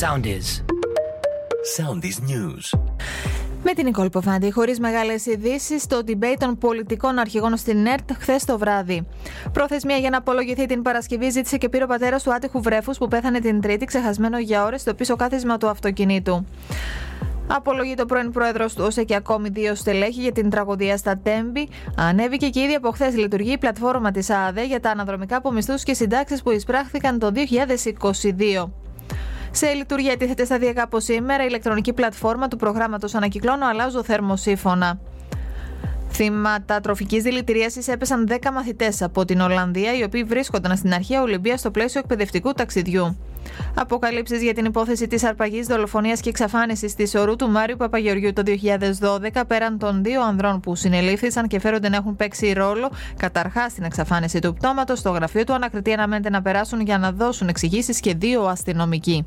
Soundies. Soundies News. Με την Νικόλ Ποφάντη, χωρίς μεγάλες ειδήσεις, στο debate των πολιτικών αρχηγών στην ΕΡΤ χθες το βράδυ. Προθεσμία για να απολογηθεί την Παρασκευή ζήτησε και πήρε ο πατέρας του άτυχου βρέφους που πέθανε την Τρίτη, ξεχασμένο για ώρες στο πίσω κάθισμα του αυτοκινήτου. Απολογεί το πρώην πρόεδρος του ΟΣΕ και ακόμη δύο στελέχη για την τραγωδία στα Τέμπη. Ανέβηκε και ήδη από χθες λειτουργεί η πλατφόρμα της ΑΑΔΕ για τα αναδρομικά από μισθούς και συντάξεις που εισπράχθηκαν το 2022. Σε λειτουργία τίθεται σταδιακά από σήμερα η ηλεκτρονική πλατφόρμα του προγράμματος Ανακυκλώνω Αλλάζω Θερμοσύφωνα. Θύματα τροφικής δηλητηρίασης έπεσαν 10 μαθητές από την Ολλανδία, οι οποίοι βρίσκονταν στην αρχαία Ολυμπία στο πλαίσιο εκπαιδευτικού ταξιδιού. Αποκαλύψεις για την υπόθεση της αρπαγής, δολοφονίας και εξαφάνισης της ορού του Μάριου Παπαγεωργιού το 2012, πέραν των δύο ανδρών που συνελήφθησαν και φέρονται να έχουν παίξει ρόλο καταρχάς στην εξαφάνιση του πτώματος, στο γραφείο του ανακριτή αναμένεται να περάσουν για να δώσουν εξηγήσεις και δύο αστυνομικοί.